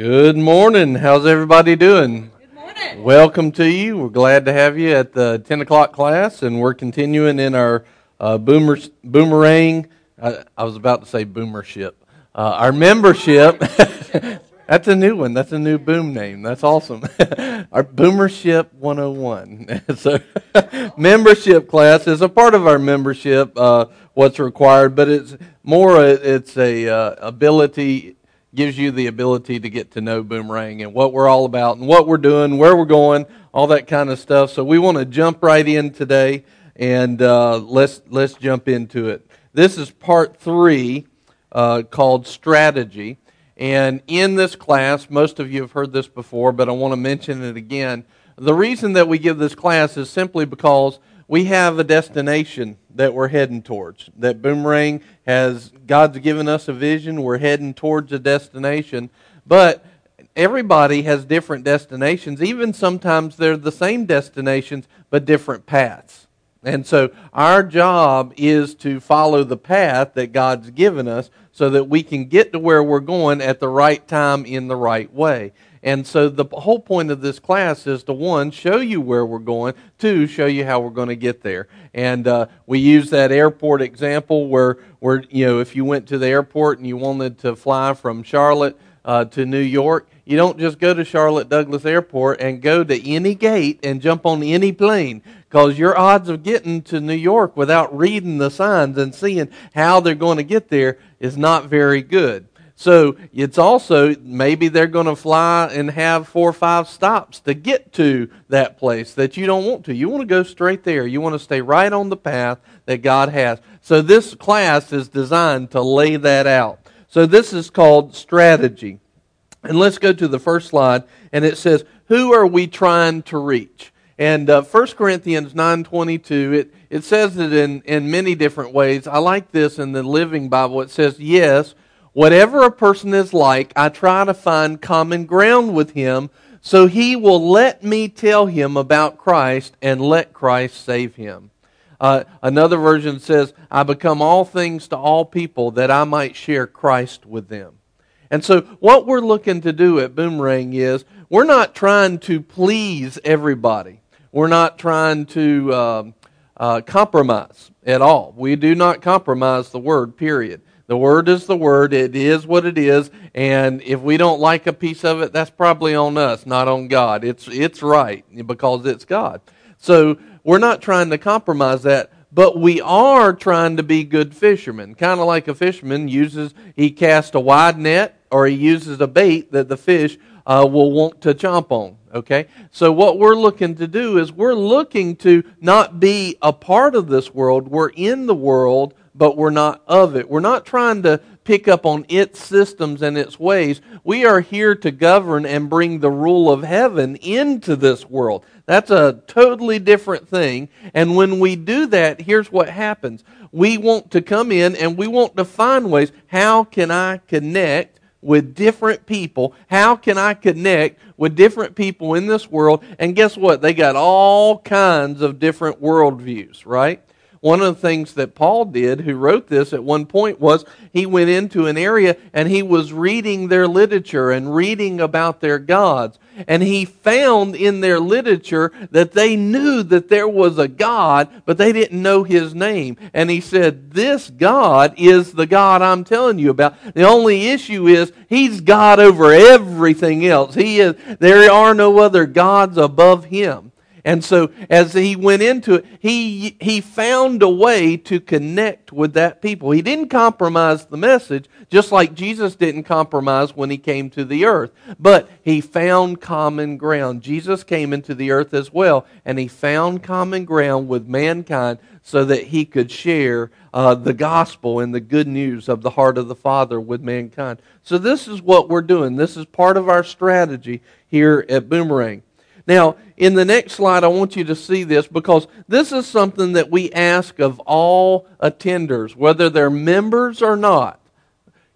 Good morning. How's everybody doing? Good morning. Welcome to you. We're glad to have you at the 10 o'clock class, and we're continuing in our uh, boomer, boomerang. Uh, I was about to say boomership. Uh, our membership. That's a new one. That's a new boom name. That's awesome. our Boomership 101. so, membership class is a part of our membership. Uh, what's required, but it's more. It's a uh, ability gives you the ability to get to know Boomerang and what we're all about and what we're doing, where we're going, all that kind of stuff. So we want to jump right in today and uh, let's let's jump into it. This is part three uh, called strategy. And in this class, most of you have heard this before, but I want to mention it again. The reason that we give this class is simply because we have a destination that we're heading towards. That Boomerang has, God's given us a vision. We're heading towards a destination. But everybody has different destinations. Even sometimes they're the same destinations, but different paths. And so our job is to follow the path that God's given us so that we can get to where we're going at the right time in the right way. And so the whole point of this class is to one, show you where we're going, two, show you how we're going to get there. And uh, we use that airport example where, where, you know, if you went to the airport and you wanted to fly from Charlotte uh, to New York, you don't just go to Charlotte Douglas Airport and go to any gate and jump on any plane because your odds of getting to New York without reading the signs and seeing how they're going to get there is not very good. So it's also maybe they're going to fly and have four or five stops to get to that place that you don't want to. You want to go straight there. You want to stay right on the path that God has. So this class is designed to lay that out. So this is called strategy. And let's go to the first slide and it says, "Who are we trying to reach?" And uh, 1 Corinthians 9:22, it it says it in in many different ways. I like this in the Living Bible. It says, "Yes, Whatever a person is like, I try to find common ground with him so he will let me tell him about Christ and let Christ save him. Uh, another version says, I become all things to all people that I might share Christ with them. And so, what we're looking to do at Boomerang is we're not trying to please everybody. We're not trying to um, uh, compromise at all. We do not compromise the word, period. The Word is the Word. It is what it is. And if we don't like a piece of it, that's probably on us, not on God. It's, it's right because it's God. So we're not trying to compromise that, but we are trying to be good fishermen. Kind of like a fisherman uses, he casts a wide net or he uses a bait that the fish uh, will want to chomp on. Okay? So what we're looking to do is we're looking to not be a part of this world. We're in the world but we're not of it. We're not trying to pick up on its systems and its ways. We are here to govern and bring the rule of heaven into this world. That's a totally different thing. And when we do that, here's what happens. We want to come in and we want to find ways. How can I connect with different people? How can I connect with different people in this world? And guess what? They got all kinds of different worldviews, right? One of the things that Paul did, who wrote this at one point, was he went into an area and he was reading their literature and reading about their gods. And he found in their literature that they knew that there was a God, but they didn't know his name. And he said, This God is the God I'm telling you about. The only issue is he's God over everything else. He is, there are no other gods above him. And so as he went into it, he, he found a way to connect with that people. He didn't compromise the message, just like Jesus didn't compromise when he came to the earth. But he found common ground. Jesus came into the earth as well, and he found common ground with mankind so that he could share uh, the gospel and the good news of the heart of the Father with mankind. So this is what we're doing. This is part of our strategy here at Boomerang. Now, in the next slide, I want you to see this because this is something that we ask of all attenders, whether they're members or not.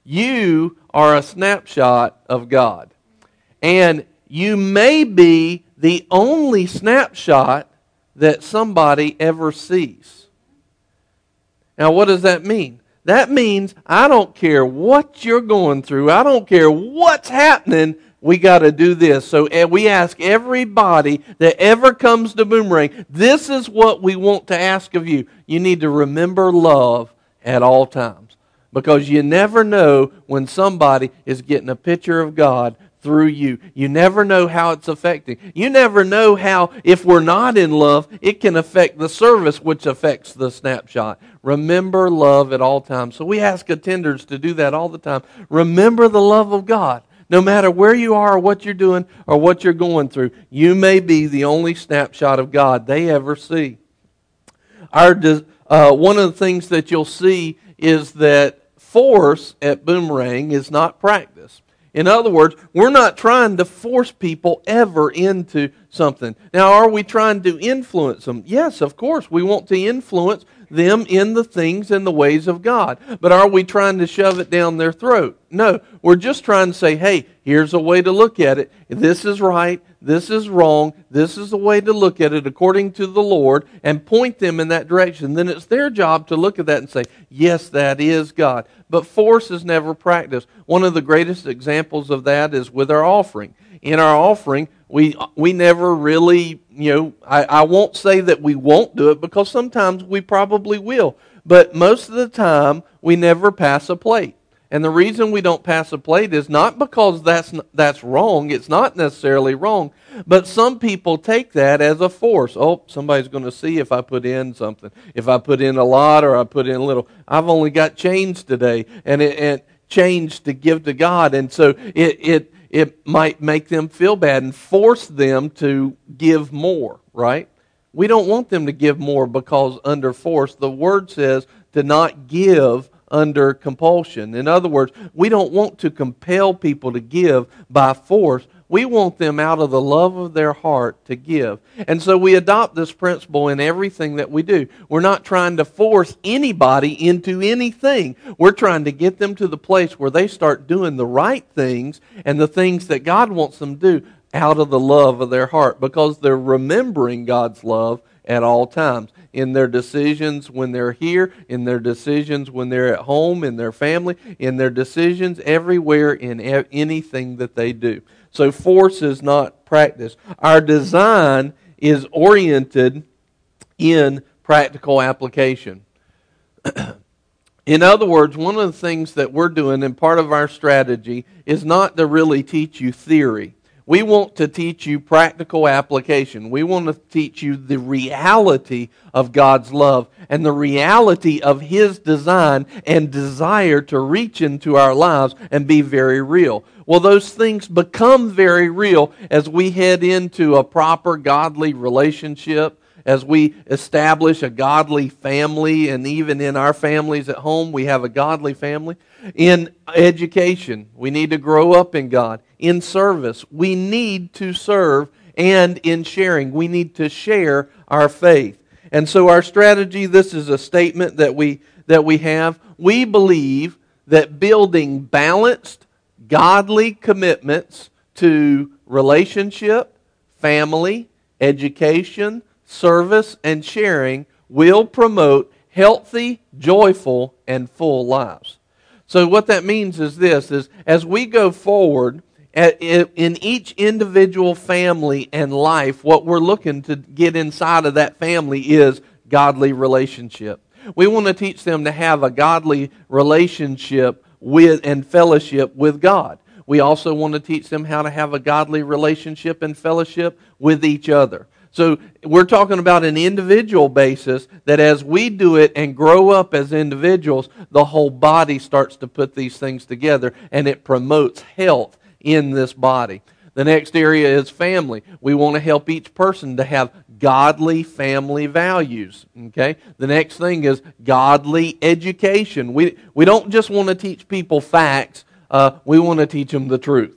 You are a snapshot of God. And you may be the only snapshot that somebody ever sees. Now, what does that mean? That means I don't care what you're going through, I don't care what's happening we got to do this. So eh, we ask everybody that ever comes to Boomerang, this is what we want to ask of you. You need to remember love at all times because you never know when somebody is getting a picture of God through you. You never know how it's affecting. You never know how, if we're not in love, it can affect the service, which affects the snapshot. Remember love at all times. So we ask attenders to do that all the time. Remember the love of God. No matter where you are or what you're doing or what you're going through, you may be the only snapshot of God they ever see. Our, uh, one of the things that you'll see is that force at Boomerang is not practice. In other words, we're not trying to force people ever into something. Now, are we trying to influence them? Yes, of course. We want to influence them in the things and the ways of God. But are we trying to shove it down their throat? No. We're just trying to say, hey, here's a way to look at it. This is right. This is wrong. This is the way to look at it according to the Lord and point them in that direction. Then it's their job to look at that and say, yes, that is God. But force is never practiced. One of the greatest examples of that is with our offering. In our offering, we we never really you know I, I won't say that we won't do it because sometimes we probably will but most of the time we never pass a plate and the reason we don't pass a plate is not because that's that's wrong it's not necessarily wrong but some people take that as a force oh somebody's going to see if i put in something if i put in a lot or i put in a little i've only got change today and it and change to give to god and so it it it might make them feel bad and force them to give more, right? We don't want them to give more because under force. The word says to not give under compulsion. In other words, we don't want to compel people to give by force. We want them out of the love of their heart to give. And so we adopt this principle in everything that we do. We're not trying to force anybody into anything. We're trying to get them to the place where they start doing the right things and the things that God wants them to do out of the love of their heart because they're remembering God's love at all times in their decisions when they're here, in their decisions when they're at home, in their family, in their decisions everywhere in anything that they do. So force is not practice. Our design is oriented in practical application. in other words, one of the things that we're doing and part of our strategy is not to really teach you theory. We want to teach you practical application. We want to teach you the reality of God's love and the reality of His design and desire to reach into our lives and be very real. Well, those things become very real as we head into a proper godly relationship, as we establish a godly family, and even in our families at home, we have a godly family. In education, we need to grow up in God in service. We need to serve and in sharing. We need to share our faith. And so our strategy, this is a statement that we that we have. We believe that building balanced, godly commitments to relationship, family, education, service, and sharing will promote healthy, joyful, and full lives. So what that means is this is as we go forward, in each individual family and life, what we're looking to get inside of that family is godly relationship. We want to teach them to have a godly relationship with and fellowship with God. We also want to teach them how to have a godly relationship and fellowship with each other. So we're talking about an individual basis that as we do it and grow up as individuals, the whole body starts to put these things together and it promotes health in this body. The next area is family. We want to help each person to have godly family values. Okay? The next thing is godly education. We, we don't just want to teach people facts, uh, we want to teach them the truth.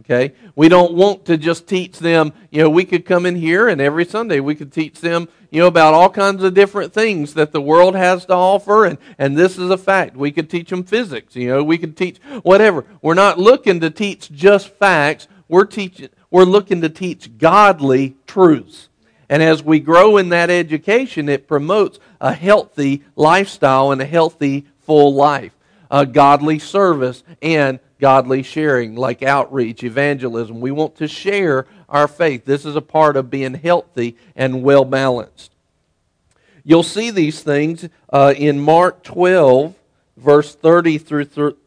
Okay? We don't want to just teach them, you know, we could come in here and every Sunday we could teach them, you know, about all kinds of different things that the world has to offer and, and this is a fact. We could teach them physics, you know, we could teach whatever. We're not looking to teach just facts. We're teaching we're looking to teach godly truths. And as we grow in that education, it promotes a healthy lifestyle and a healthy full life, a godly service and godly sharing, like outreach, evangelism. We want to share our faith. This is a part of being healthy and well balanced. You'll see these things uh, in Mark 12, verse 30 through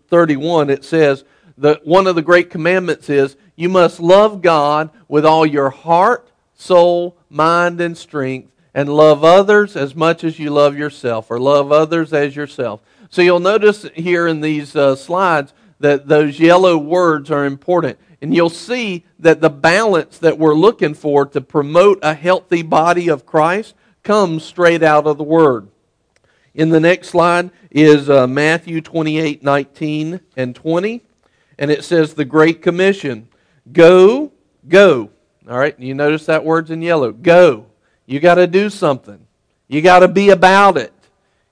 31. It says that one of the great commandments is you must love God with all your heart, soul, mind, and strength, and love others as much as you love yourself, or love others as yourself. So you'll notice here in these uh, slides that those yellow words are important. And you'll see that the balance that we're looking for to promote a healthy body of Christ comes straight out of the Word. In the next slide is uh, Matthew 28 19 and 20. And it says, The Great Commission Go, go. All right, you notice that word's in yellow. Go. You got to do something, you got to be about it.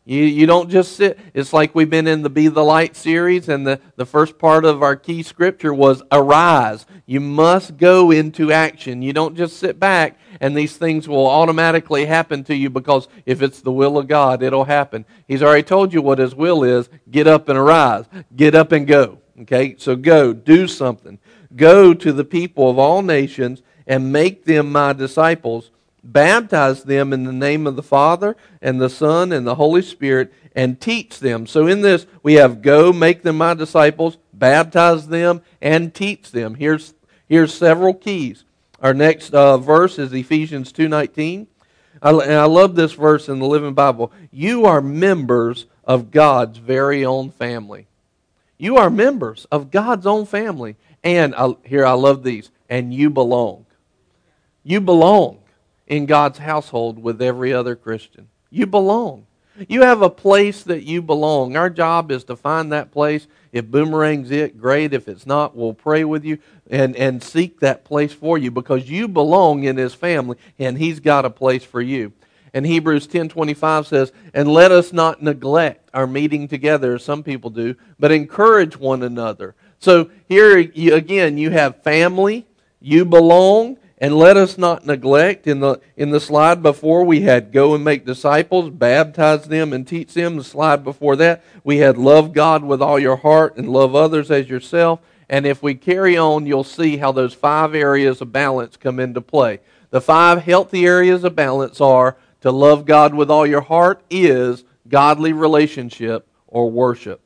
You, you don't just sit. It's like we've been in the Be the Light series, and the, the first part of our key scripture was arise. You must go into action. You don't just sit back and these things will automatically happen to you because if it's the will of God, it'll happen. He's already told you what His will is. Get up and arise. Get up and go. Okay? So go. Do something. Go to the people of all nations and make them my disciples baptize them in the name of the Father and the Son and the Holy Spirit, and teach them. So in this, we have go, make them my disciples, baptize them, and teach them. Here's, here's several keys. Our next uh, verse is Ephesians 2.19. I, and I love this verse in the Living Bible. You are members of God's very own family. You are members of God's own family. And I, here, I love these. And you belong. You belong in God's household with every other Christian. You belong. You have a place that you belong. Our job is to find that place. If boomerang's it, great. If it's not, we'll pray with you and, and seek that place for you because you belong in his family and he's got a place for you. And Hebrews 10:25 says, "And let us not neglect our meeting together as some people do, but encourage one another." So here you, again, you have family, you belong, and let us not neglect in the in the slide before we had go and make disciples, baptize them and teach them. The slide before that, we had love God with all your heart and love others as yourself. And if we carry on, you'll see how those five areas of balance come into play. The five healthy areas of balance are to love God with all your heart is godly relationship or worship.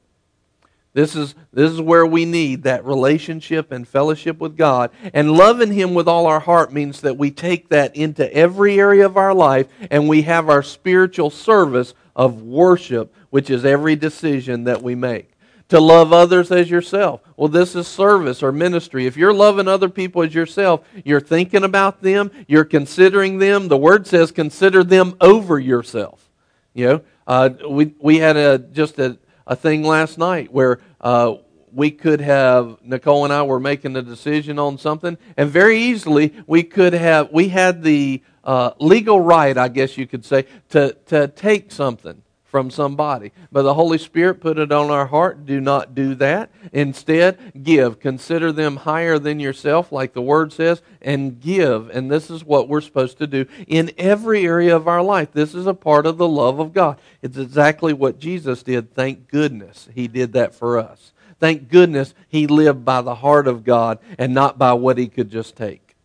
This is, this is where we need that relationship and fellowship with God. And loving Him with all our heart means that we take that into every area of our life and we have our spiritual service of worship, which is every decision that we make. To love others as yourself. Well, this is service or ministry. If you're loving other people as yourself, you're thinking about them, you're considering them. The word says consider them over yourself. You know, uh, we, we had a, just a, a thing last night where uh, we could have Nicole and I were making a decision on something, and very easily we could have we had the uh, legal right, I guess you could say, to to take something from somebody. But the Holy Spirit put it on our heart do not do that. Instead, give. Consider them higher than yourself, like the Word says, and give. And this is what we're supposed to do in every area of our life. This is a part of the love of God. It's exactly what Jesus did. Thank goodness He did that for us. Thank goodness He lived by the heart of God and not by what He could just take.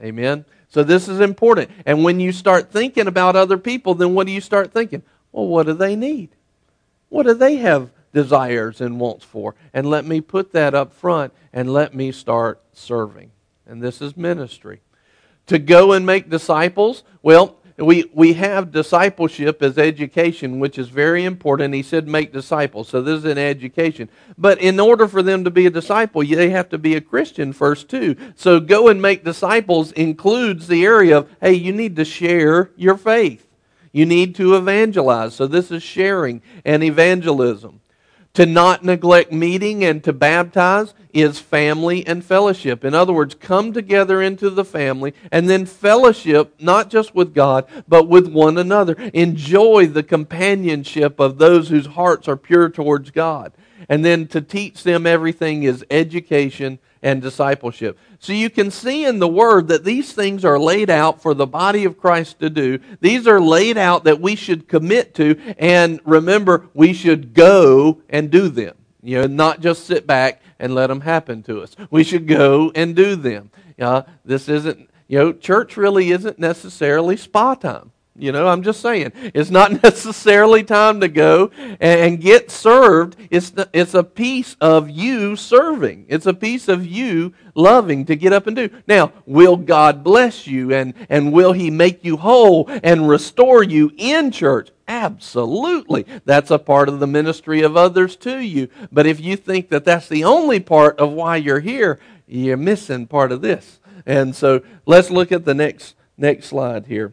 Amen? So this is important. And when you start thinking about other people, then what do you start thinking? Well, what do they need? What do they have desires and wants for? And let me put that up front and let me start serving. And this is ministry. To go and make disciples, well, we, we have discipleship as education, which is very important. He said make disciples. So this is an education. But in order for them to be a disciple, they have to be a Christian first, too. So go and make disciples includes the area of, hey, you need to share your faith. You need to evangelize. So this is sharing and evangelism. To not neglect meeting and to baptize is family and fellowship. In other words, come together into the family and then fellowship, not just with God, but with one another. Enjoy the companionship of those whose hearts are pure towards God. And then to teach them everything is education and discipleship. So you can see in the Word that these things are laid out for the body of Christ to do. These are laid out that we should commit to, and remember, we should go and do them. You know, not just sit back and let them happen to us. We should go and do them. Uh, this isn't, you know, church really isn't necessarily spa time. You know, I'm just saying. It's not necessarily time to go and get served. It's, the, it's a piece of you serving. It's a piece of you loving to get up and do. Now, will God bless you and, and will He make you whole and restore you in church? Absolutely. That's a part of the ministry of others to you. But if you think that that's the only part of why you're here, you're missing part of this. And so let's look at the next, next slide here.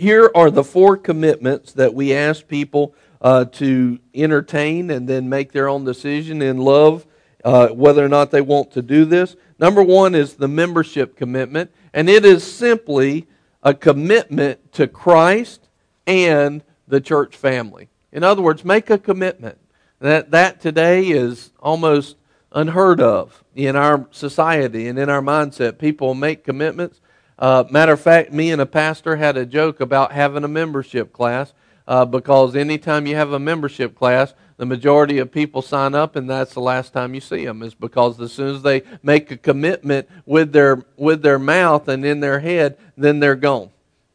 Here are the four commitments that we ask people uh, to entertain and then make their own decision in love uh, whether or not they want to do this. Number one is the membership commitment, and it is simply a commitment to Christ and the church family. In other words, make a commitment. That, that today is almost unheard of in our society and in our mindset. People make commitments. Uh, matter of fact, me and a pastor had a joke about having a membership class uh, because anytime you have a membership class, the majority of people sign up and that's the last time you see them is because as soon as they make a commitment with their with their mouth and in their head then they're gone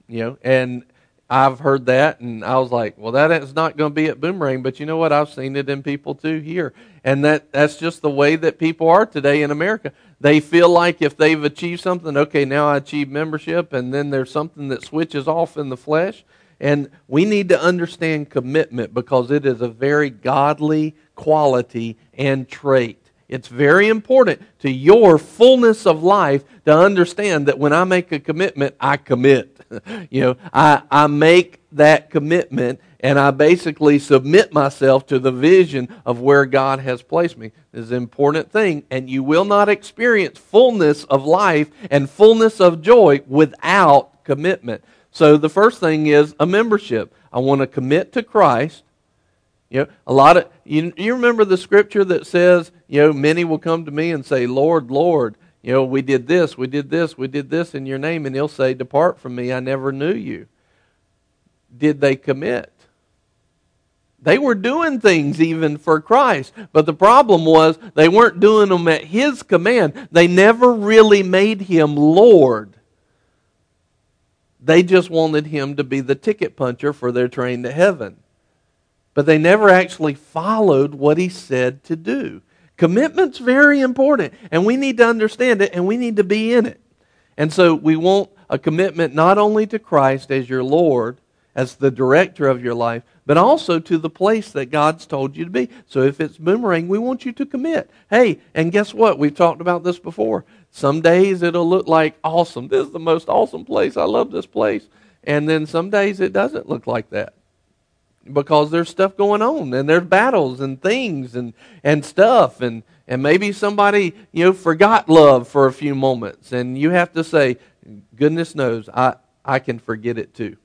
you know and I've heard that, and I was like, well, that is not going to be at Boomerang, but you know what? I've seen it in people too here. And that, that's just the way that people are today in America. They feel like if they've achieved something, okay, now I achieve membership, and then there's something that switches off in the flesh. And we need to understand commitment because it is a very godly quality and trait. It's very important to your fullness of life to understand that when I make a commitment, I commit. you know, I, I make that commitment and I basically submit myself to the vision of where God has placed me. This is an important thing. And you will not experience fullness of life and fullness of joy without commitment. So the first thing is a membership. I want to commit to Christ. You know, a lot of you, you remember the scripture that says, you know, many will come to me and say, Lord, Lord, you know, we did this, we did this, we did this in your name, and he'll say, Depart from me, I never knew you. Did they commit? They were doing things even for Christ, but the problem was they weren't doing them at his command. They never really made him Lord. They just wanted him to be the ticket puncher for their train to heaven. But they never actually followed what he said to do. Commitment's very important, and we need to understand it, and we need to be in it. And so we want a commitment not only to Christ as your Lord, as the director of your life, but also to the place that God's told you to be. So if it's boomerang, we want you to commit. Hey, and guess what? We've talked about this before. Some days it'll look like awesome. This is the most awesome place. I love this place. And then some days it doesn't look like that because there's stuff going on and there's battles and things and, and stuff and, and maybe somebody you know forgot love for a few moments and you have to say goodness knows i, I can forget it too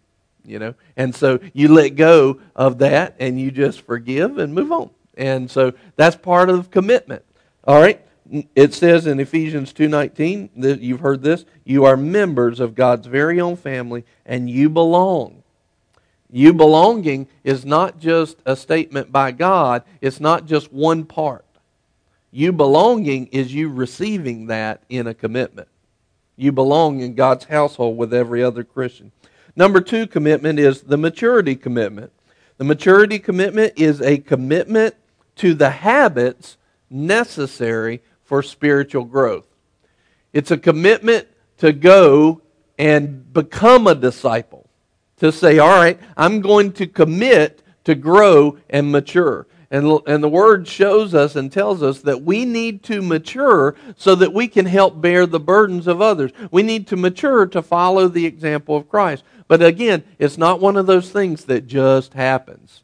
you know? And so you let go of that and you just forgive and move on. And so that's part of commitment. All right? It says in ephesians 2.19 that you've heard this you are members of god's very own family and you belong you belonging is not just a statement by God, it's not just one part. You belonging is you receiving that in a commitment. You belong in God's household with every other Christian. Number two commitment is the maturity commitment. The maturity commitment is a commitment to the habits necessary for spiritual growth. It's a commitment to go and become a disciple to say, all right, I'm going to commit to grow and mature. And, and the word shows us and tells us that we need to mature so that we can help bear the burdens of others. We need to mature to follow the example of Christ. But again, it's not one of those things that just happens.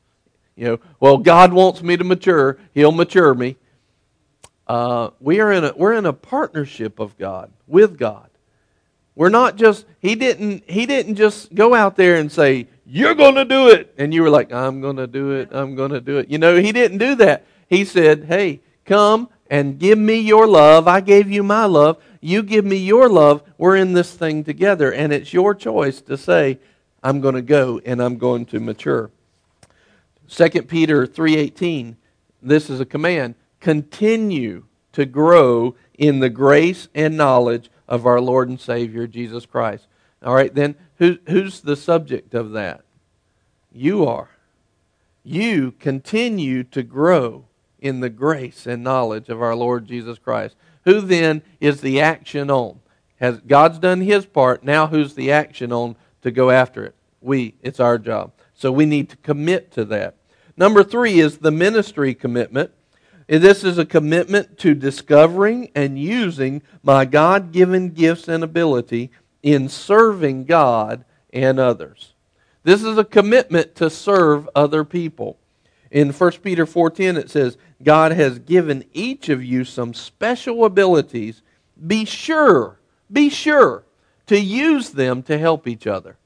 You know, well, God wants me to mature, He'll mature me. Uh, we are in a, we're in a partnership of God, with God. We're not just he didn't he didn't just go out there and say, "You're going to do it." And you were like, "I'm going to do it. I'm going to do it." You know, he didn't do that. He said, "Hey, come and give me your love. I gave you my love. You give me your love. We're in this thing together." And it's your choice to say, "I'm going to go and I'm going to mature." 2 Peter 3:18 this is a command, continue to grow in the grace and knowledge of our Lord and Savior Jesus Christ. All right, then who, who's the subject of that? You are. You continue to grow in the grace and knowledge of our Lord Jesus Christ. Who then is the action on? Has God's done his part, now who's the action on to go after it? We. It's our job. So we need to commit to that. Number three is the ministry commitment. This is a commitment to discovering and using my God given gifts and ability in serving God and others. This is a commitment to serve other people. In 1 Peter 4:10 it says, "God has given each of you some special abilities. Be sure, be sure to use them to help each other."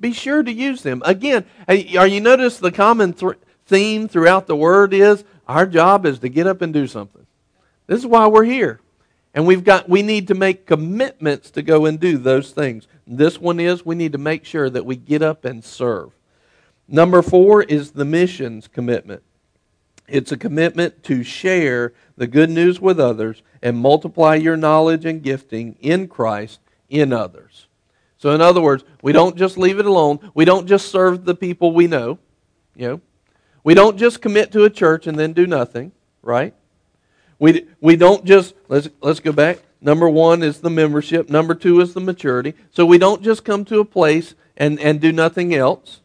Be sure to use them. Again, are you notice the common th- theme throughout the word is our job is to get up and do something. This is why we're here. And we've got we need to make commitments to go and do those things. This one is we need to make sure that we get up and serve. Number 4 is the missions commitment. It's a commitment to share the good news with others and multiply your knowledge and gifting in Christ in others. So in other words, we don't just leave it alone. We don't just serve the people we know, you know. We don't just commit to a church and then do nothing, right? We, we don't just, let's, let's go back. Number one is the membership. Number two is the maturity. So we don't just come to a place and, and do nothing else.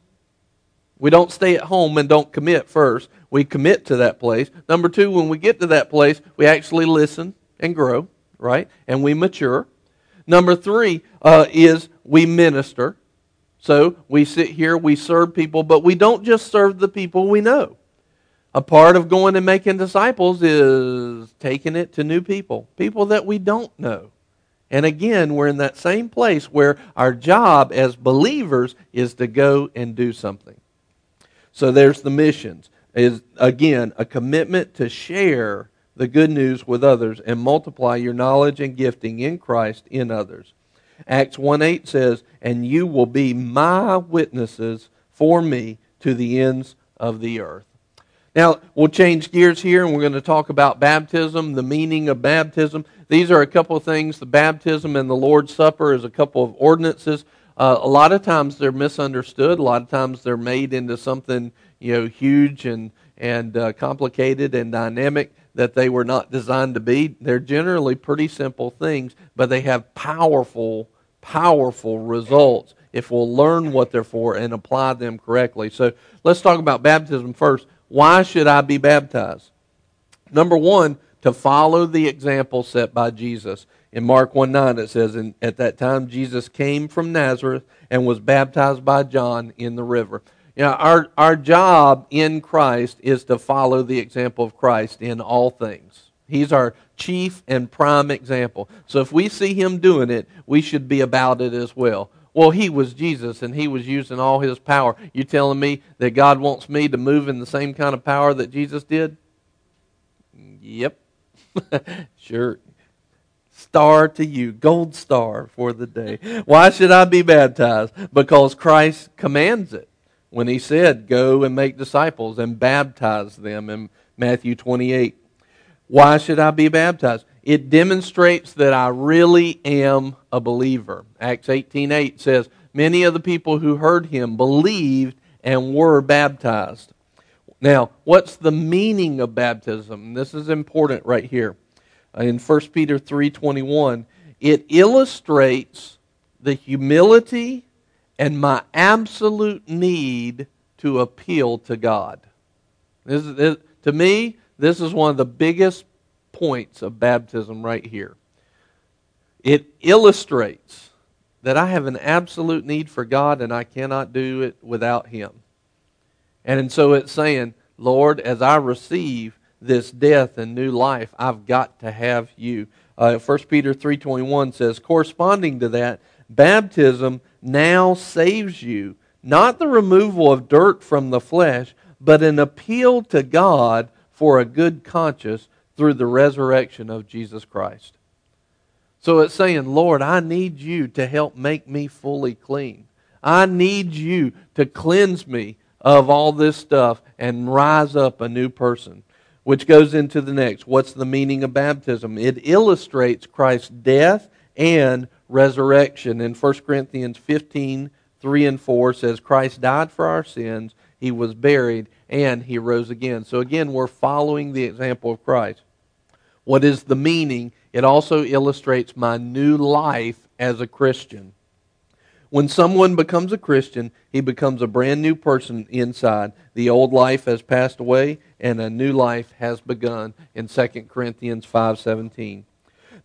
We don't stay at home and don't commit first. We commit to that place. Number two, when we get to that place, we actually listen and grow, right? And we mature. Number three uh, is we minister. So we sit here, we serve people, but we don't just serve the people we know. A part of going and making disciples is taking it to new people, people that we don't know. And again, we're in that same place where our job as believers is to go and do something. So there's the missions. Is again a commitment to share the good news with others and multiply your knowledge and gifting in Christ in others. Acts 1 8 says, And you will be my witnesses for me to the ends of the earth. Now, we'll change gears here and we're going to talk about baptism, the meaning of baptism. These are a couple of things. The baptism and the Lord's Supper is a couple of ordinances. Uh, a lot of times they're misunderstood. A lot of times they're made into something you know huge and and uh, complicated and dynamic that they were not designed to be. They're generally pretty simple things, but they have powerful, powerful results if we'll learn what they're for and apply them correctly. So let's talk about baptism first. Why should I be baptized? Number one, to follow the example set by Jesus. In Mark 1 9, it says, and At that time, Jesus came from Nazareth and was baptized by John in the river. You know, our, our job in Christ is to follow the example of Christ in all things. He's our chief and prime example. So if we see him doing it, we should be about it as well. Well, he was Jesus and he was using all his power. You telling me that God wants me to move in the same kind of power that Jesus did? Yep. sure. Star to you, gold star for the day. Why should I be baptized? Because Christ commands it when he said, Go and make disciples and baptize them in Matthew 28. Why should I be baptized? It demonstrates that I really am a believer. Acts 18:8 says, Many of the people who heard him believed and were baptized. Now, what's the meaning of baptism? This is important right here. Uh, in 1 Peter 3:21, it illustrates the humility and my absolute need to appeal to God. This is, this, to me, this is one of the biggest points of baptism right here. It illustrates that I have an absolute need for God and I cannot do it without Him. And so it's saying, Lord, as I receive this death and new life, I've got to have you. Uh, 1 Peter 3.21 says, corresponding to that, baptism now saves you, not the removal of dirt from the flesh, but an appeal to God for a good conscience through the resurrection of Jesus Christ. So it's saying, Lord, I need you to help make me fully clean. I need you to cleanse me of all this stuff and rise up a new person. which goes into the next. What's the meaning of baptism? It illustrates Christ's death and resurrection. In 1 Corinthians 15, 3 and 4 says, Christ died for our sins, he was buried, and he rose again. So again, we're following the example of Christ. What is the meaning? It also illustrates my new life as a Christian. When someone becomes a Christian, he becomes a brand new person inside. The old life has passed away and a new life has begun in 2 Corinthians 5:17.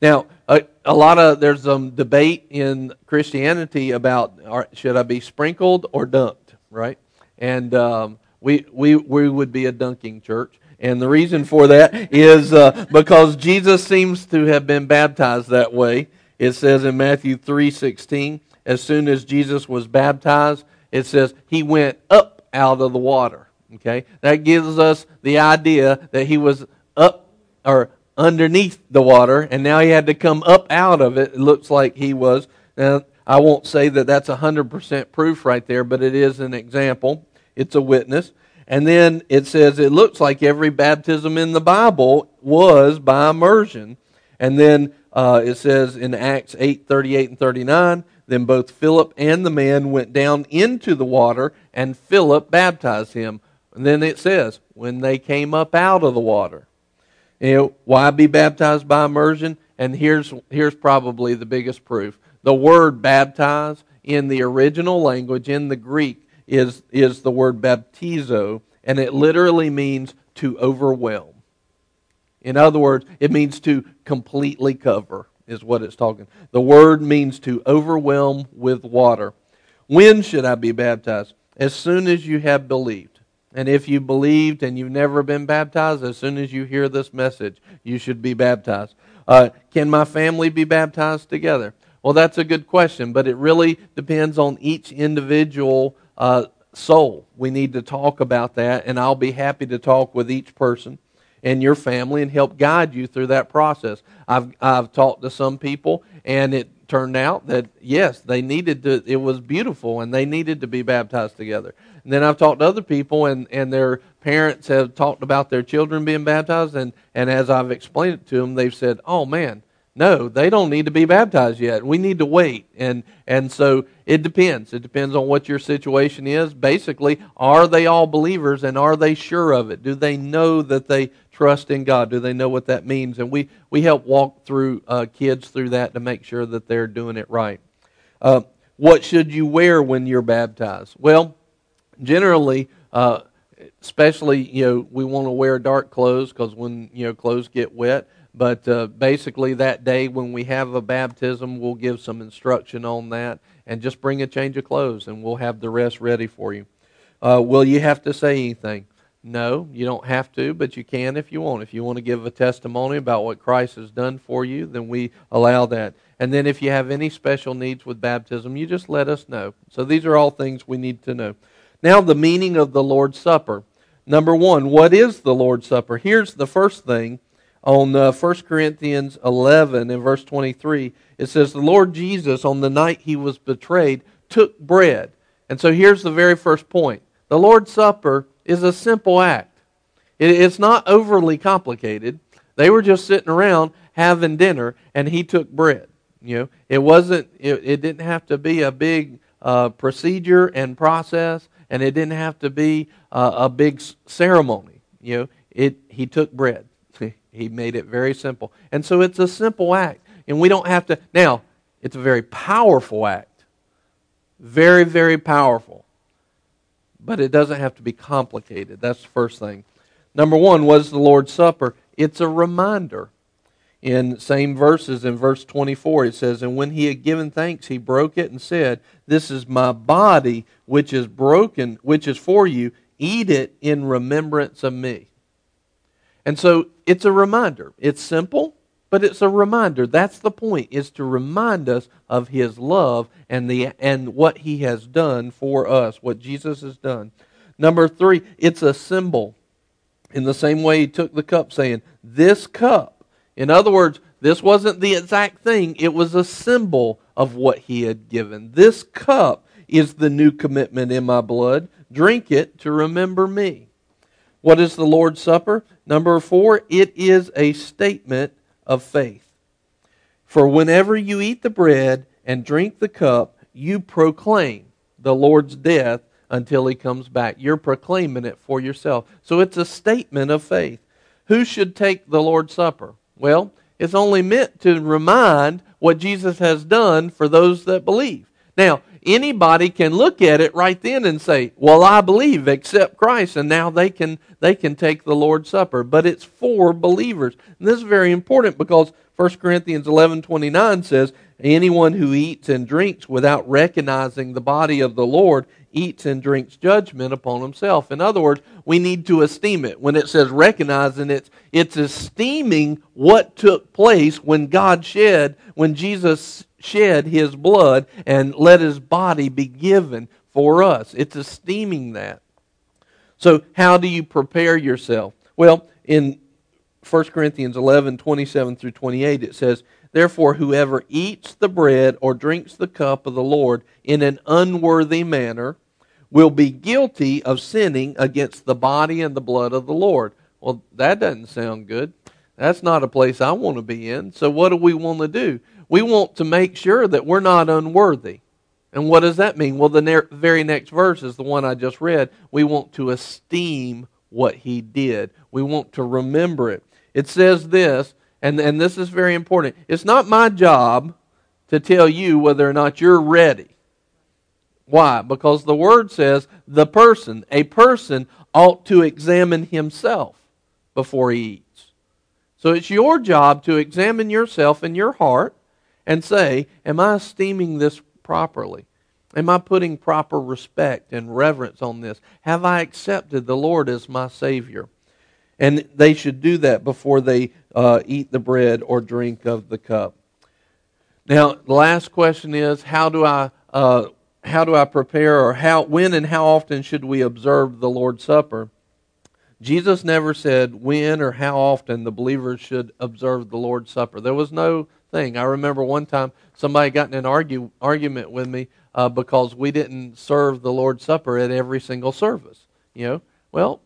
Now, a, a, lot of there's some debate in Christianity about are, should I be sprinkled or dunked, right? And um, we, we, we would be a dunking church. And the reason for that is uh, because Jesus seems to have been baptized that way. It says in Matthew 3:16, as soon as Jesus was baptized, it says he went up out of the water. Okay? That gives us the idea that he was up or underneath the water and now he had to come up out of it. It looks like he was. Now, I won't say that that's 100% proof right there, but it is an example. It's a witness. And then it says it looks like every baptism in the Bible was by immersion. And then uh, it says in Acts 8 38 and 39, then both Philip and the man went down into the water, and Philip baptized him. And then it says, when they came up out of the water. You know, why be baptized by immersion? And here's, here's probably the biggest proof. The word baptize in the original language, in the Greek, is, is the word baptizo, and it literally means to overwhelm. In other words, it means to completely cover, is what it's talking. The word means to overwhelm with water. When should I be baptized? As soon as you have believed. And if you believed and you've never been baptized, as soon as you hear this message, you should be baptized. Uh, can my family be baptized together? Well, that's a good question, but it really depends on each individual uh, soul. We need to talk about that, and I'll be happy to talk with each person and your family and help guide you through that process. I've, I've talked to some people, and it turned out that, yes, they needed to, it was beautiful, and they needed to be baptized together. And then I've talked to other people, and, and their parents have talked about their children being baptized, and, and as I've explained it to them, they've said, oh, man, no, they don't need to be baptized yet. We need to wait. And, and so it depends. It depends on what your situation is. Basically, are they all believers and are they sure of it? Do they know that they trust in God? Do they know what that means? And we, we help walk through uh, kids through that to make sure that they're doing it right. Uh, what should you wear when you're baptized? Well, generally, uh, especially, you know, we want to wear dark clothes because when, you know, clothes get wet. But uh, basically, that day when we have a baptism, we'll give some instruction on that and just bring a change of clothes and we'll have the rest ready for you. Uh, will you have to say anything? No, you don't have to, but you can if you want. If you want to give a testimony about what Christ has done for you, then we allow that. And then if you have any special needs with baptism, you just let us know. So these are all things we need to know. Now, the meaning of the Lord's Supper. Number one, what is the Lord's Supper? Here's the first thing on uh, 1 Corinthians 11 and verse 23, it says, The Lord Jesus, on the night he was betrayed, took bread. And so here's the very first point the Lord's Supper is a simple act, it, it's not overly complicated. They were just sitting around having dinner, and he took bread. You know, it wasn't. It, it didn't have to be a big uh, procedure and process, and it didn't have to be uh, a big ceremony. You know, it. He took bread. He made it very simple. And so it's a simple act. And we don't have to. Now, it's a very powerful act. Very, very powerful. But it doesn't have to be complicated. That's the first thing. Number one, was the Lord's Supper? It's a reminder. In same verses, in verse 24, it says, And when he had given thanks, he broke it and said, This is my body, which is broken, which is for you. Eat it in remembrance of me. And so it's a reminder. It's simple, but it's a reminder. That's the point, is to remind us of his love and, the, and what he has done for us, what Jesus has done. Number three, it's a symbol. In the same way he took the cup, saying, This cup. In other words, this wasn't the exact thing, it was a symbol of what he had given. This cup is the new commitment in my blood. Drink it to remember me. What is the Lord's Supper? Number four, it is a statement of faith. For whenever you eat the bread and drink the cup, you proclaim the Lord's death until he comes back. You're proclaiming it for yourself. So it's a statement of faith. Who should take the Lord's Supper? Well, it's only meant to remind what Jesus has done for those that believe. Now, anybody can look at it right then and say, "Well, I believe, accept Christ," and now they can they can take the Lord's Supper. But it's for believers. And this is very important because 1 Corinthians 11:29 says, "Anyone who eats and drinks without recognizing the body of the Lord eats and drinks judgment upon himself." In other words, we need to esteem it. When it says recognizing it, it's esteeming what took place when God shed, when Jesus shed his blood and let his body be given for us. It's esteeming that. So, how do you prepare yourself? Well, in 1 Corinthians 11 27 through 28, it says, Therefore, whoever eats the bread or drinks the cup of the Lord in an unworthy manner will be guilty of sinning against the body and the blood of the Lord. Well, that doesn't sound good. That's not a place I want to be in. So, what do we want to do? We want to make sure that we're not unworthy. And what does that mean? Well, the ne- very next verse is the one I just read. We want to esteem what he did, we want to remember it. It says this, and, and this is very important. It's not my job to tell you whether or not you're ready. Why? Because the word says the person, a person, ought to examine himself before he eats. So it's your job to examine yourself in your heart and say, Am I esteeming this properly? Am I putting proper respect and reverence on this? Have I accepted the Lord as my Savior? And they should do that before they uh, eat the bread or drink of the cup. Now, the last question is how do I. Uh, how do I prepare, or how, when and how often should we observe the Lord's Supper? Jesus never said when or how often the believers should observe the Lord's Supper. There was no thing. I remember one time somebody got in an argue, argument with me uh, because we didn't serve the Lord's Supper at every single service. You know, well,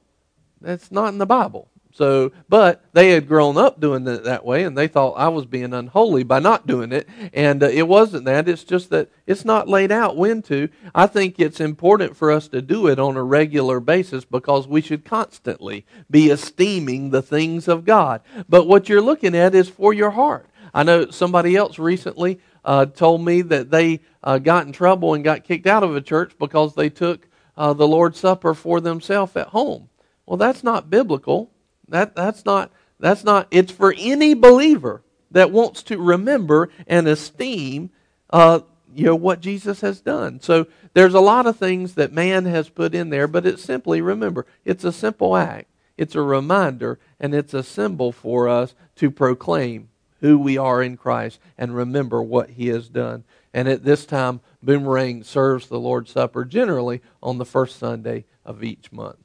that's not in the Bible. So, but they had grown up doing it that way, and they thought I was being unholy by not doing it. And uh, it wasn't that. It's just that it's not laid out when to. I think it's important for us to do it on a regular basis because we should constantly be esteeming the things of God. But what you're looking at is for your heart. I know somebody else recently uh, told me that they uh, got in trouble and got kicked out of a church because they took uh, the Lord's Supper for themselves at home. Well, that's not biblical. That, that's not, that's not, it's for any believer that wants to remember and esteem uh, you know what Jesus has done. So there's a lot of things that man has put in there, but it's simply remember, it's a simple act. It's a reminder and it's a symbol for us to proclaim who we are in Christ and remember what He has done. And at this time, Boomerang serves the Lord's Supper generally on the first Sunday of each month.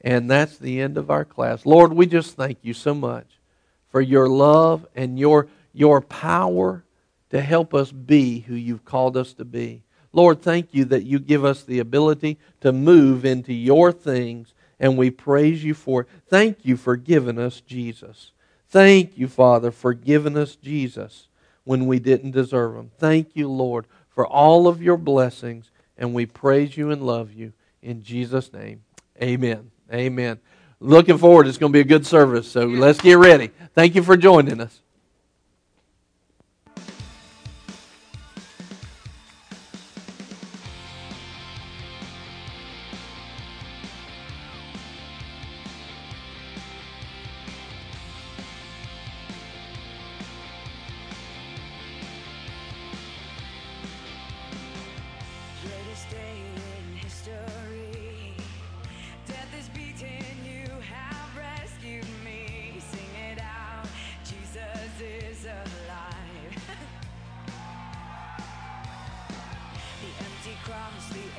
And that's the end of our class. Lord, we just thank you so much for your love and your, your power to help us be who you've called us to be. Lord, thank you that you give us the ability to move into your things, and we praise you for it. Thank you for giving us Jesus. Thank you, Father, for giving us Jesus when we didn't deserve him. Thank you, Lord, for all of your blessings, and we praise you and love you. In Jesus' name, amen. Amen. Looking forward. It's going to be a good service, so let's get ready. Thank you for joining us.